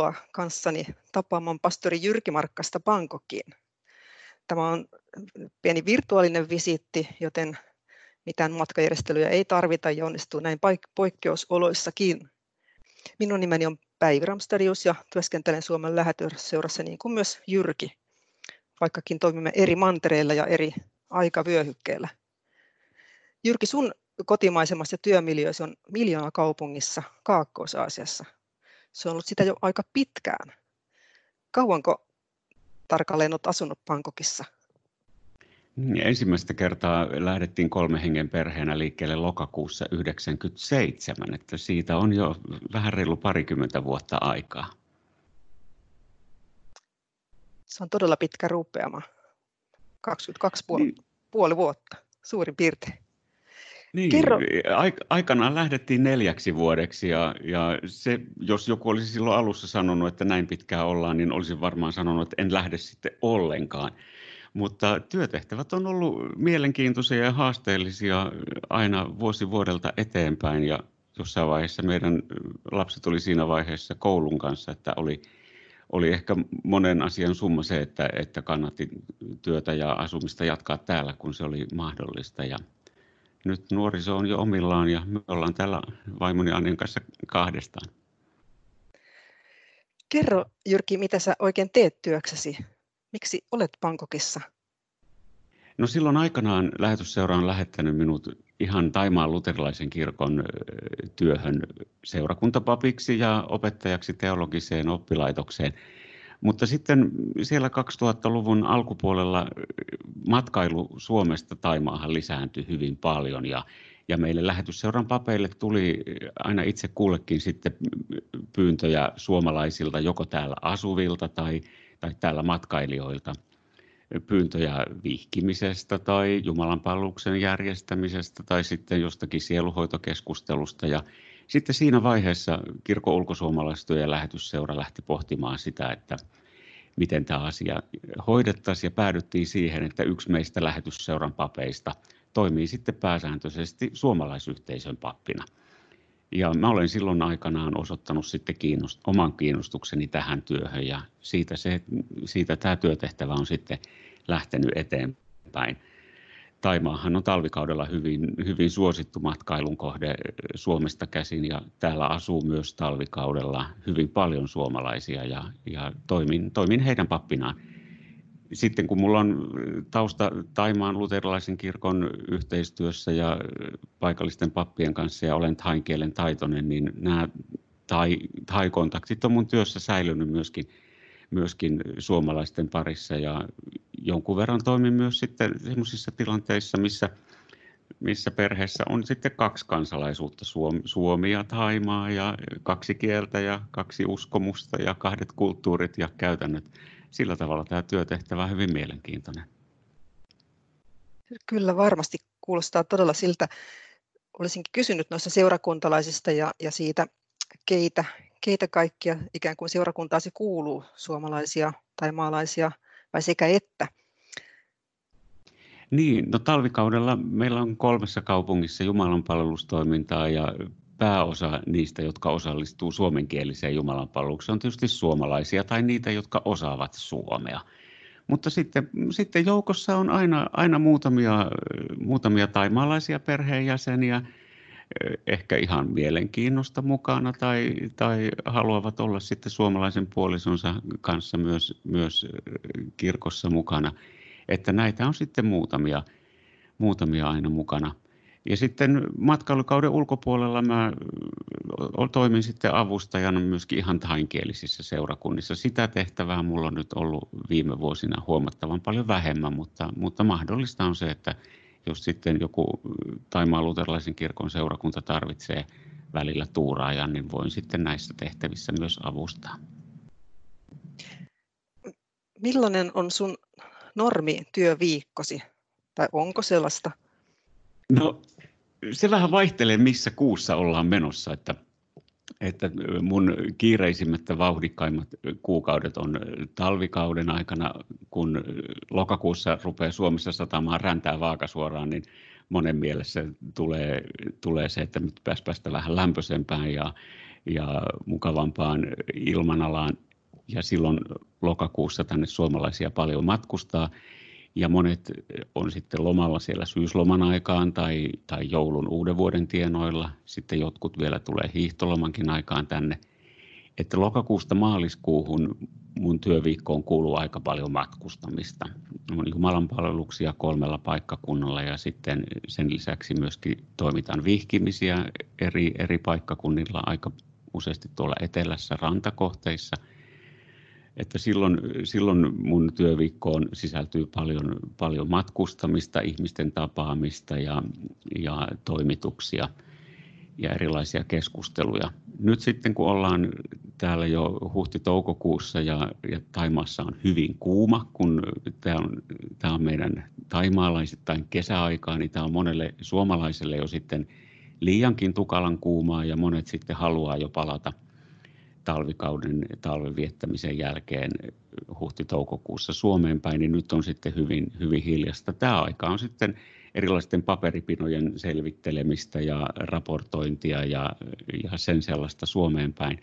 Tervetuloa kanssani tapaamaan pastori Jyrki Markkasta Bangkokiin. Tämä on pieni virtuaalinen visiitti, joten mitään matkajärjestelyjä ei tarvita ja onnistuu näin poikkeusoloissakin. Minun nimeni on Päivi Ramstadius ja työskentelen Suomen lähetöseurassa niin kuin myös Jyrki, vaikkakin toimimme eri mantereilla ja eri aikavyöhykkeillä. Jyrki, sun kotimaisemassa työmiljöösi on miljoona kaupungissa Kaakkois-Aasiassa – se on ollut sitä jo aika pitkään. Kauanko tarkalleen olet asunut Bangkokissa? Ensimmäistä kertaa lähdettiin kolme hengen perheenä liikkeelle lokakuussa 1997, että siitä on jo vähän reilu parikymmentä vuotta aikaa. Se on todella pitkä rupeama. 22 puoli, niin. puoli vuotta suurin piirtein. Niin, Kerro. aikanaan lähdettiin neljäksi vuodeksi ja, ja se, jos joku olisi silloin alussa sanonut, että näin pitkään ollaan, niin olisin varmaan sanonut, että en lähde sitten ollenkaan. Mutta työtehtävät on ollut mielenkiintoisia ja haasteellisia aina vuosi vuodelta eteenpäin ja jossain vaiheessa meidän lapset oli siinä vaiheessa koulun kanssa, että oli, oli ehkä monen asian summa se, että, että kannatti työtä ja asumista jatkaa täällä, kun se oli mahdollista. Ja, nyt nuoriso on jo omillaan ja me ollaan täällä vaimoni Annin kanssa kahdestaan. Kerro Jyrki, mitä sä oikein teet työksesi? Miksi olet Bangkokissa? No silloin aikanaan lähetysseura on lähettänyt minut ihan Taimaan luterilaisen kirkon työhön seurakuntapapiksi ja opettajaksi teologiseen oppilaitokseen – mutta sitten siellä 2000-luvun alkupuolella matkailu Suomesta Taimaahan lisääntyi hyvin paljon ja, ja meille lähetysseuran papeille tuli aina itse kullekin sitten pyyntöjä suomalaisilta, joko täällä asuvilta tai, tai täällä matkailijoilta pyyntöjä vihkimisestä tai Jumalanpalveluksen järjestämisestä tai sitten jostakin sieluhoitokeskustelusta. Ja sitten siinä vaiheessa kirkon ulkosuomalaistyö- lähetysseura lähti pohtimaan sitä, että miten tämä asia hoidettaisiin ja päädyttiin siihen, että yksi meistä lähetysseuran papeista toimii sitten pääsääntöisesti suomalaisyhteisön pappina. Ja mä olen silloin aikanaan osoittanut sitten kiinnost- oman kiinnostukseni tähän työhön ja siitä, se, siitä tämä työtehtävä on sitten lähtenyt eteenpäin. Taimaahan on talvikaudella hyvin, hyvin suosittu matkailun kohde Suomesta käsin ja täällä asuu myös talvikaudella hyvin paljon suomalaisia ja, ja toimin, toimin heidän pappinaan. Sitten kun mulla on tausta Taimaan luterilaisen kirkon yhteistyössä ja paikallisten pappien kanssa ja olen tainkielen taitoinen, niin nämä tai, tai-kontaktit on mun työssä säilynyt myöskin – myöskin suomalaisten parissa ja jonkun verran toimin myös sitten sellaisissa tilanteissa, missä, missä perheessä on sitten kaksi kansalaisuutta, Suomi, Suomi ja Taimaa ja kaksi kieltä ja kaksi uskomusta ja kahdet kulttuurit ja käytännöt. Sillä tavalla tämä työtehtävä on hyvin mielenkiintoinen. Kyllä varmasti kuulostaa todella siltä. Olisinkin kysynyt noista seurakuntalaisista ja, ja siitä, keitä, keitä kaikkia ikään kuin seurakuntaasi kuuluu, suomalaisia tai maalaisia vai sekä että? Niin, no talvikaudella meillä on kolmessa kaupungissa jumalanpalvelustoimintaa ja pääosa niistä, jotka osallistuu suomenkieliseen jumalanpalvelukseen, on tietysti suomalaisia tai niitä, jotka osaavat suomea. Mutta sitten, sitten joukossa on aina, aina muutamia, muutamia taimaalaisia perheenjäseniä, ehkä ihan mielenkiinnosta mukana tai, tai haluavat olla sitten suomalaisen puolisonsa kanssa myös, myös kirkossa mukana. Että näitä on sitten muutamia, muutamia aina mukana. Ja sitten matkailukauden ulkopuolella mä toimin sitten avustajana myöskin ihan tainkielisissä seurakunnissa. Sitä tehtävää mulla on nyt ollut viime vuosina huomattavan paljon vähemmän, mutta, mutta mahdollista on se, että jos sitten joku Taimaan luterilaisen kirkon seurakunta tarvitsee välillä tuuraajan, niin voin sitten näissä tehtävissä myös avustaa. Millainen on sun normi työviikkosi, tai onko sellaista? No se vähän vaihtelee, missä kuussa ollaan menossa, että että mun kiireisimmät ja vauhdikkaimmat kuukaudet on talvikauden aikana, kun lokakuussa rupeaa Suomessa satamaan räntää vaakasuoraan, niin monen mielessä tulee, tulee se, että nyt pääsi päästä vähän lämpöisempään ja, ja mukavampaan ilmanalaan. Ja silloin lokakuussa tänne suomalaisia paljon matkustaa ja monet on sitten lomalla siellä syysloman aikaan tai, tai joulun uuden vuoden tienoilla. Sitten jotkut vielä tulee hiihtolomankin aikaan tänne. Että lokakuusta maaliskuuhun mun työviikkoon kuuluu aika paljon matkustamista. On Jumalan palveluksia kolmella paikkakunnalla ja sitten sen lisäksi myöskin toimitaan vihkimisiä eri, eri paikkakunnilla aika useasti tuolla etelässä rantakohteissa – että silloin, silloin mun työviikkoon sisältyy paljon, paljon matkustamista, ihmisten tapaamista ja, ja toimituksia ja erilaisia keskusteluja. Nyt sitten kun ollaan täällä jo huhti-toukokuussa ja, ja Taimaassa on hyvin kuuma, kun tämä on, tämä on meidän taimaalaisittain kesäaikaa, niin tämä on monelle suomalaiselle jo sitten liiankin tukalan kuumaa ja monet sitten haluaa jo palata – talvikauden talven viettämisen jälkeen huhti-toukokuussa Suomeen päin, niin nyt on sitten hyvin, hyvin hiljasta. Tämä aika on sitten erilaisten paperipinojen selvittelemistä ja raportointia ja, ja sen sellaista Suomeen päin.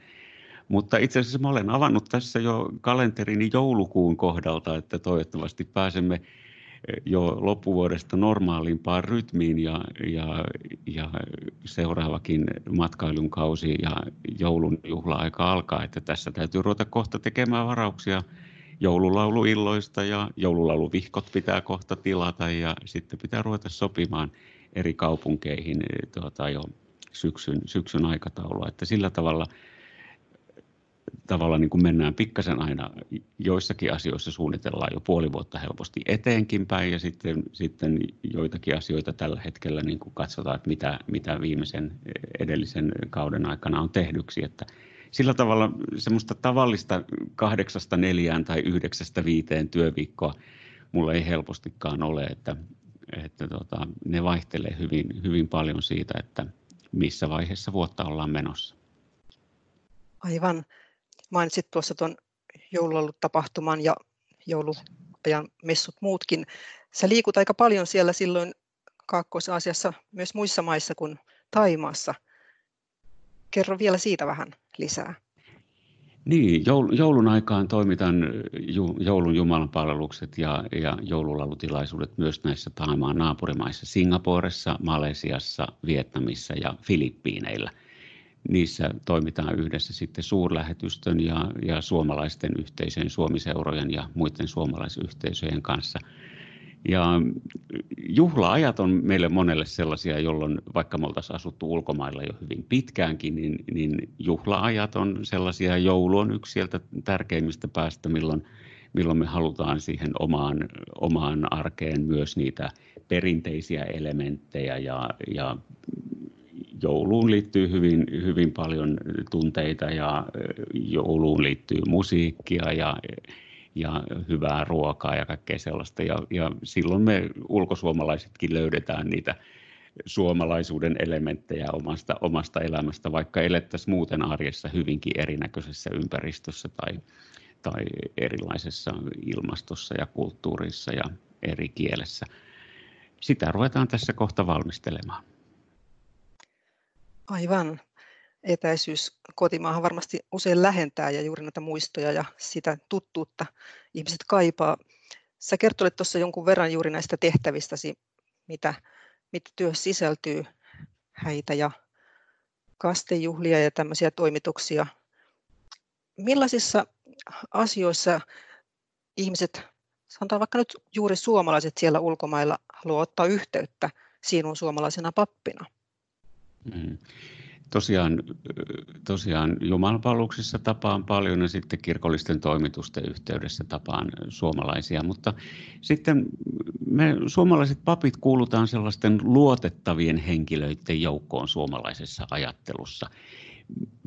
Mutta itse asiassa mä olen avannut tässä jo kalenterini joulukuun kohdalta, että toivottavasti pääsemme jo loppuvuodesta normaalimpaan rytmiin ja, ja, ja seuraavakin matkailun kausi ja joulun juhla-aika alkaa, että tässä täytyy ruveta kohta tekemään varauksia joululauluilloista ja joululauluvihkot pitää kohta tilata ja sitten pitää ruveta sopimaan eri kaupunkeihin tuota, jo syksyn, syksyn aikataulua, että sillä tavalla – tavalla niin kuin mennään pikkasen aina joissakin asioissa suunnitellaan jo puoli vuotta helposti eteenkin päin ja sitten, sitten joitakin asioita tällä hetkellä niin kuin katsotaan, että mitä, mitä viimeisen edellisen kauden aikana on tehdyksi. Että sillä tavalla semmoista tavallista kahdeksasta neljään tai yhdeksästä viiteen työviikkoa mulla ei helpostikaan ole, että, että tota, ne vaihtelee hyvin, hyvin paljon siitä, että missä vaiheessa vuotta ollaan menossa. Aivan mainitsit tuossa tuon tapahtuman ja jouluajan messut muutkin. Sä liikut aika paljon siellä silloin Kaakkois-Aasiassa myös muissa maissa kuin Taimaassa. Kerro vielä siitä vähän lisää. Niin, joulun aikaan toimitan joulun jumalanpalvelukset ja, ja joululaulutilaisuudet myös näissä Taimaan naapurimaissa Singaporessa, Malesiassa, Vietnamissa ja Filippiineillä – niissä toimitaan yhdessä sitten suurlähetystön ja, ja suomalaisten yhteisöjen, suomiseurojen ja muiden suomalaisyhteisöjen kanssa. Ja juhlaajat on meille monelle sellaisia, jolloin vaikka me oltaisiin asuttu ulkomailla jo hyvin pitkäänkin, niin, niin juhlaajat on sellaisia, joulu on yksi sieltä tärkeimmistä päästä, milloin, milloin me halutaan siihen omaan, omaan arkeen myös niitä perinteisiä elementtejä ja, ja jouluun liittyy hyvin, hyvin paljon tunteita ja jouluun liittyy musiikkia ja, ja hyvää ruokaa ja kaikkea sellaista. Ja, ja silloin me ulkosuomalaisetkin löydetään niitä suomalaisuuden elementtejä omasta, omasta elämästä, vaikka elettäisiin muuten arjessa hyvinkin erinäköisessä ympäristössä tai, tai erilaisessa ilmastossa ja kulttuurissa ja eri kielessä. Sitä ruvetaan tässä kohta valmistelemaan. Aivan. Etäisyys kotimaahan varmasti usein lähentää ja juuri näitä muistoja ja sitä tuttuutta ihmiset kaipaa. Sä kertoit tuossa jonkun verran juuri näistä tehtävistäsi, mitä, mitä työ sisältyy, häitä ja kastejuhlia ja tämmöisiä toimituksia. Millaisissa asioissa ihmiset, sanotaan vaikka nyt juuri suomalaiset siellä ulkomailla, haluaa ottaa yhteyttä sinun suomalaisena pappina? Mm. Tosiaan, tosiaan jumalapalveluksissa tapaan paljon ja sitten kirkollisten toimitusten yhteydessä tapaan suomalaisia, mutta sitten me suomalaiset papit kuulutaan sellaisten luotettavien henkilöiden joukkoon suomalaisessa ajattelussa.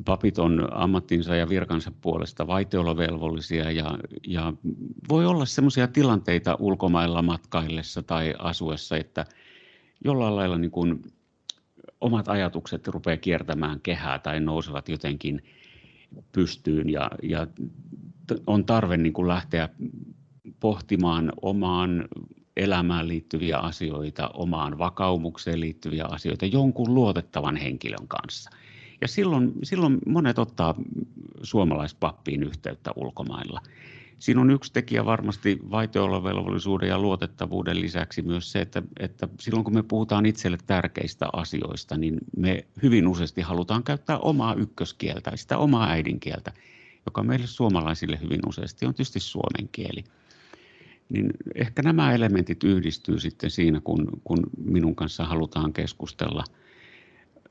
Papit on ammattinsa ja virkansa puolesta vaiteolovelvollisia ja, ja voi olla sellaisia tilanteita ulkomailla matkaillessa tai asuessa, että jollain lailla niin kuin omat ajatukset rupeaa kiertämään kehää tai nousevat jotenkin pystyyn ja, ja on tarve niin kuin lähteä pohtimaan omaan elämään liittyviä asioita, omaan vakaumukseen liittyviä asioita jonkun luotettavan henkilön kanssa. Ja silloin, silloin monet ottaa suomalaispappiin yhteyttä ulkomailla. Siinä on yksi tekijä varmasti vaiteolovelvollisuuden ja luotettavuuden lisäksi myös se, että, että silloin kun me puhutaan itselle tärkeistä asioista, niin me hyvin useasti halutaan käyttää omaa ykköskieltä, sitä omaa äidinkieltä, joka meille suomalaisille hyvin useasti on tietysti suomen kieli. Niin ehkä nämä elementit yhdistyy sitten siinä, kun, kun minun kanssa halutaan keskustella –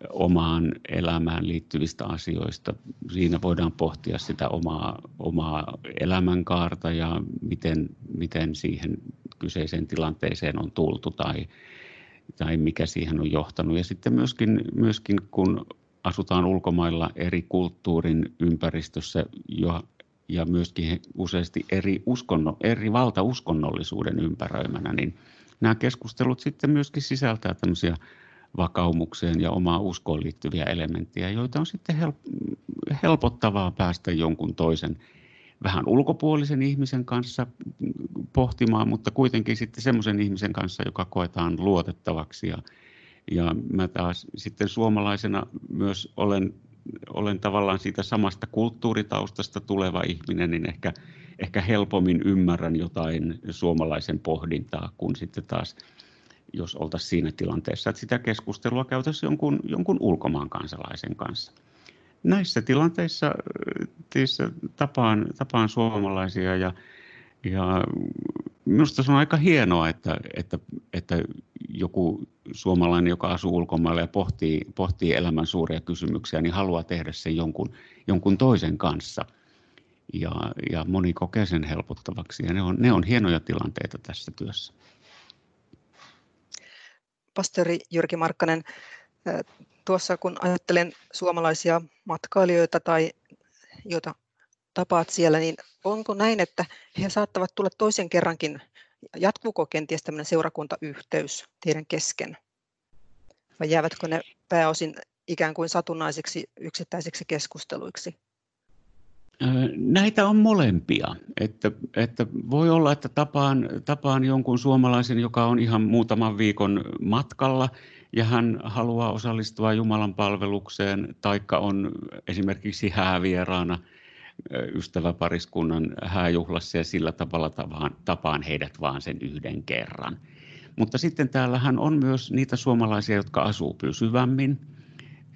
omaan elämään liittyvistä asioista. Siinä voidaan pohtia sitä omaa, omaa elämänkaarta ja miten, miten siihen kyseiseen tilanteeseen on tultu tai, tai mikä siihen on johtanut. Ja sitten myöskin, myöskin kun asutaan ulkomailla eri kulttuurin ympäristössä jo, ja myöskin useasti eri, uskonno, eri valtauskonnollisuuden ympäröimänä, niin nämä keskustelut sitten myöskin sisältää tämmöisiä vakaumukseen ja omaan uskoon liittyviä elementtejä, joita on sitten helpottavaa päästä jonkun toisen vähän ulkopuolisen ihmisen kanssa pohtimaan, mutta kuitenkin sitten semmoisen ihmisen kanssa, joka koetaan luotettavaksi. Ja, ja mä taas sitten suomalaisena myös olen, olen tavallaan siitä samasta kulttuuritaustasta tuleva ihminen, niin ehkä, ehkä helpommin ymmärrän jotain suomalaisen pohdintaa kuin sitten taas jos oltaisiin siinä tilanteessa, että sitä keskustelua käytäisiin jonkun, jonkun ulkomaan kansalaisen kanssa. Näissä tilanteissa tapaan, tapaan suomalaisia ja, ja minusta se on aika hienoa, että, että, että joku suomalainen, joka asuu ulkomailla ja pohtii, pohtii elämän suuria kysymyksiä, niin haluaa tehdä sen jonkun, jonkun toisen kanssa. Ja, ja moni kokee sen helpottavaksi ja ne on, ne on hienoja tilanteita tässä työssä pastori Jyrki Markkanen, tuossa kun ajattelen suomalaisia matkailijoita tai joita tapaat siellä, niin onko näin, että he saattavat tulla toisen kerrankin, jatkuuko kenties tämmöinen seurakuntayhteys teidän kesken? Vai jäävätkö ne pääosin ikään kuin satunnaisiksi yksittäisiksi keskusteluiksi? Näitä on molempia. Että, että voi olla, että tapaan, tapaan jonkun suomalaisen, joka on ihan muutaman viikon matkalla ja hän haluaa osallistua Jumalan palvelukseen, taikka on esimerkiksi häävieraana ystäväpariskunnan hääjuhlassa ja sillä tavalla tapaan, tapaan heidät vaan sen yhden kerran. Mutta sitten täällähän on myös niitä suomalaisia, jotka asuu pysyvämmin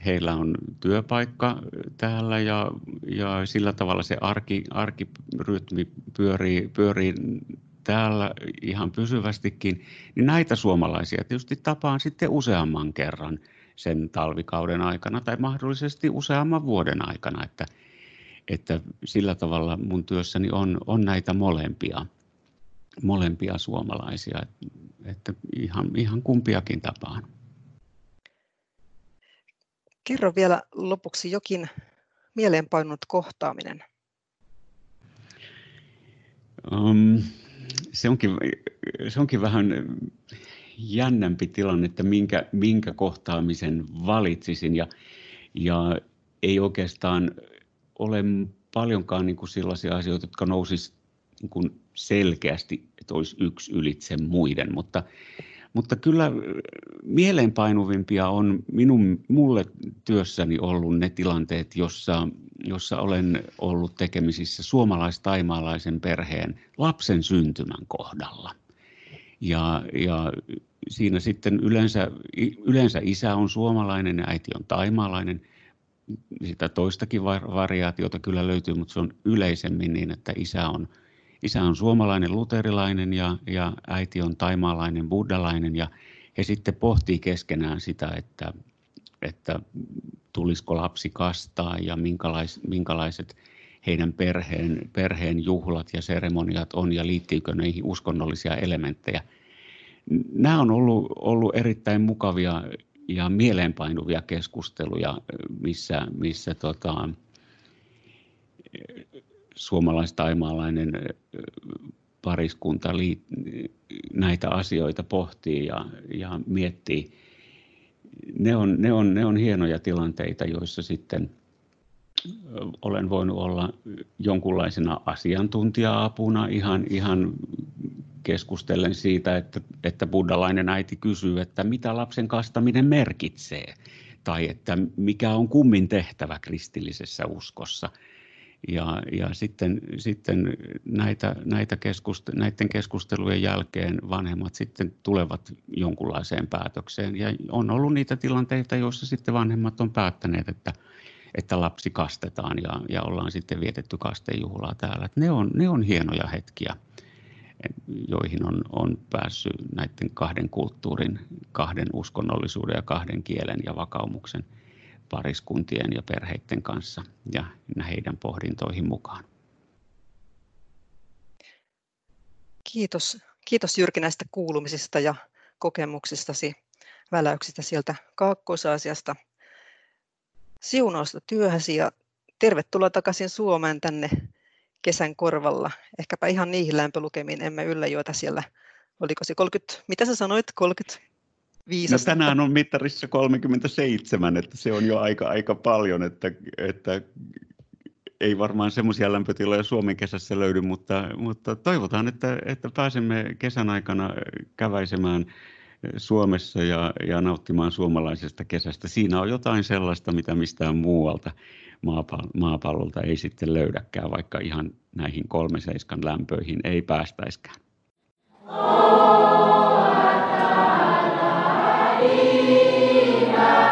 heillä on työpaikka täällä ja, ja sillä tavalla se arki, arkirytmi pyörii, pyörii täällä ihan pysyvästikin, niin näitä suomalaisia tietysti tapaan sitten useamman kerran sen talvikauden aikana tai mahdollisesti useamman vuoden aikana, että, että sillä tavalla mun työssäni on, on näitä molempia, molempia suomalaisia, että ihan, ihan kumpiakin tapaan. Kerro vielä lopuksi jokin mieleenpainunut kohtaaminen. Um, se, onkin, se onkin vähän jännämpi tilanne, että minkä, minkä kohtaamisen valitsisin. Ja, ja ei oikeastaan ole paljonkaan niin kuin sellaisia asioita, jotka nousisivat niin selkeästi, että olisi yksi ylitse muiden, mutta mutta kyllä mieleenpainuvimpia on minun, mulle työssäni ollut ne tilanteet, jossa, jossa olen ollut tekemisissä suomalais-taimaalaisen perheen lapsen syntymän kohdalla. Ja, ja siinä sitten yleensä, yleensä isä on suomalainen ja äiti on taimaalainen. Sitä toistakin variaatiota kyllä löytyy, mutta se on yleisemmin niin, että isä on – isä on suomalainen luterilainen ja, ja äiti on taimaalainen buddalainen ja he sitten pohtii keskenään sitä, että, että tulisiko lapsi kastaa ja minkälais, minkälaiset heidän perheen, perheen juhlat ja seremoniat on ja liittyykö niihin uskonnollisia elementtejä. Nämä on ollut, ollut erittäin mukavia ja mieleenpainuvia keskusteluja, missä, missä tota, suomalais-taimaalainen pariskunta näitä asioita pohtii ja, ja miettii. Ne on, ne, on, ne on hienoja tilanteita, joissa sitten olen voinut olla jonkunlaisena asiantuntija-apuna ihan, ihan keskustellen siitä, että, että buddalainen äiti kysyy, että mitä lapsen kastaminen merkitsee tai että mikä on kummin tehtävä kristillisessä uskossa. Ja, ja sitten, sitten näitä, näitä keskust, näiden keskustelujen jälkeen vanhemmat sitten tulevat jonkunlaiseen päätökseen. Ja on ollut niitä tilanteita, joissa sitten vanhemmat on päättäneet, että, että lapsi kastetaan ja, ja ollaan sitten vietetty kastejuhlaa täällä. ne, on, ne on hienoja hetkiä joihin on, on päässyt näiden kahden kulttuurin, kahden uskonnollisuuden ja kahden kielen ja vakaumuksen pariskuntien ja perheiden kanssa ja heidän pohdintoihin mukaan. Kiitos, kiitos Jyrki näistä kuulumisista ja kokemuksistasi, väläyksistä sieltä Kaakkois-Aasiasta. Siunausta työhäsi ja tervetuloa takaisin Suomeen tänne kesän korvalla. Ehkäpä ihan niihin lämpölukemiin emme yllä, joita siellä, oliko se 30, mitä sä sanoit, 35? No tänään on mittarissa 37, että se on jo aika, aika paljon, että, että ei varmaan semmoisia lämpötiloja Suomen kesässä löydy, mutta, mutta toivotaan, että, että pääsemme kesän aikana käväisemään Suomessa ja, ja nauttimaan suomalaisesta kesästä. Siinä on jotain sellaista, mitä mistään muualta maapallolta ei sitten löydäkään, vaikka ihan näihin kolme seiskan lämpöihin ei päästäiskään. Oh. Amen.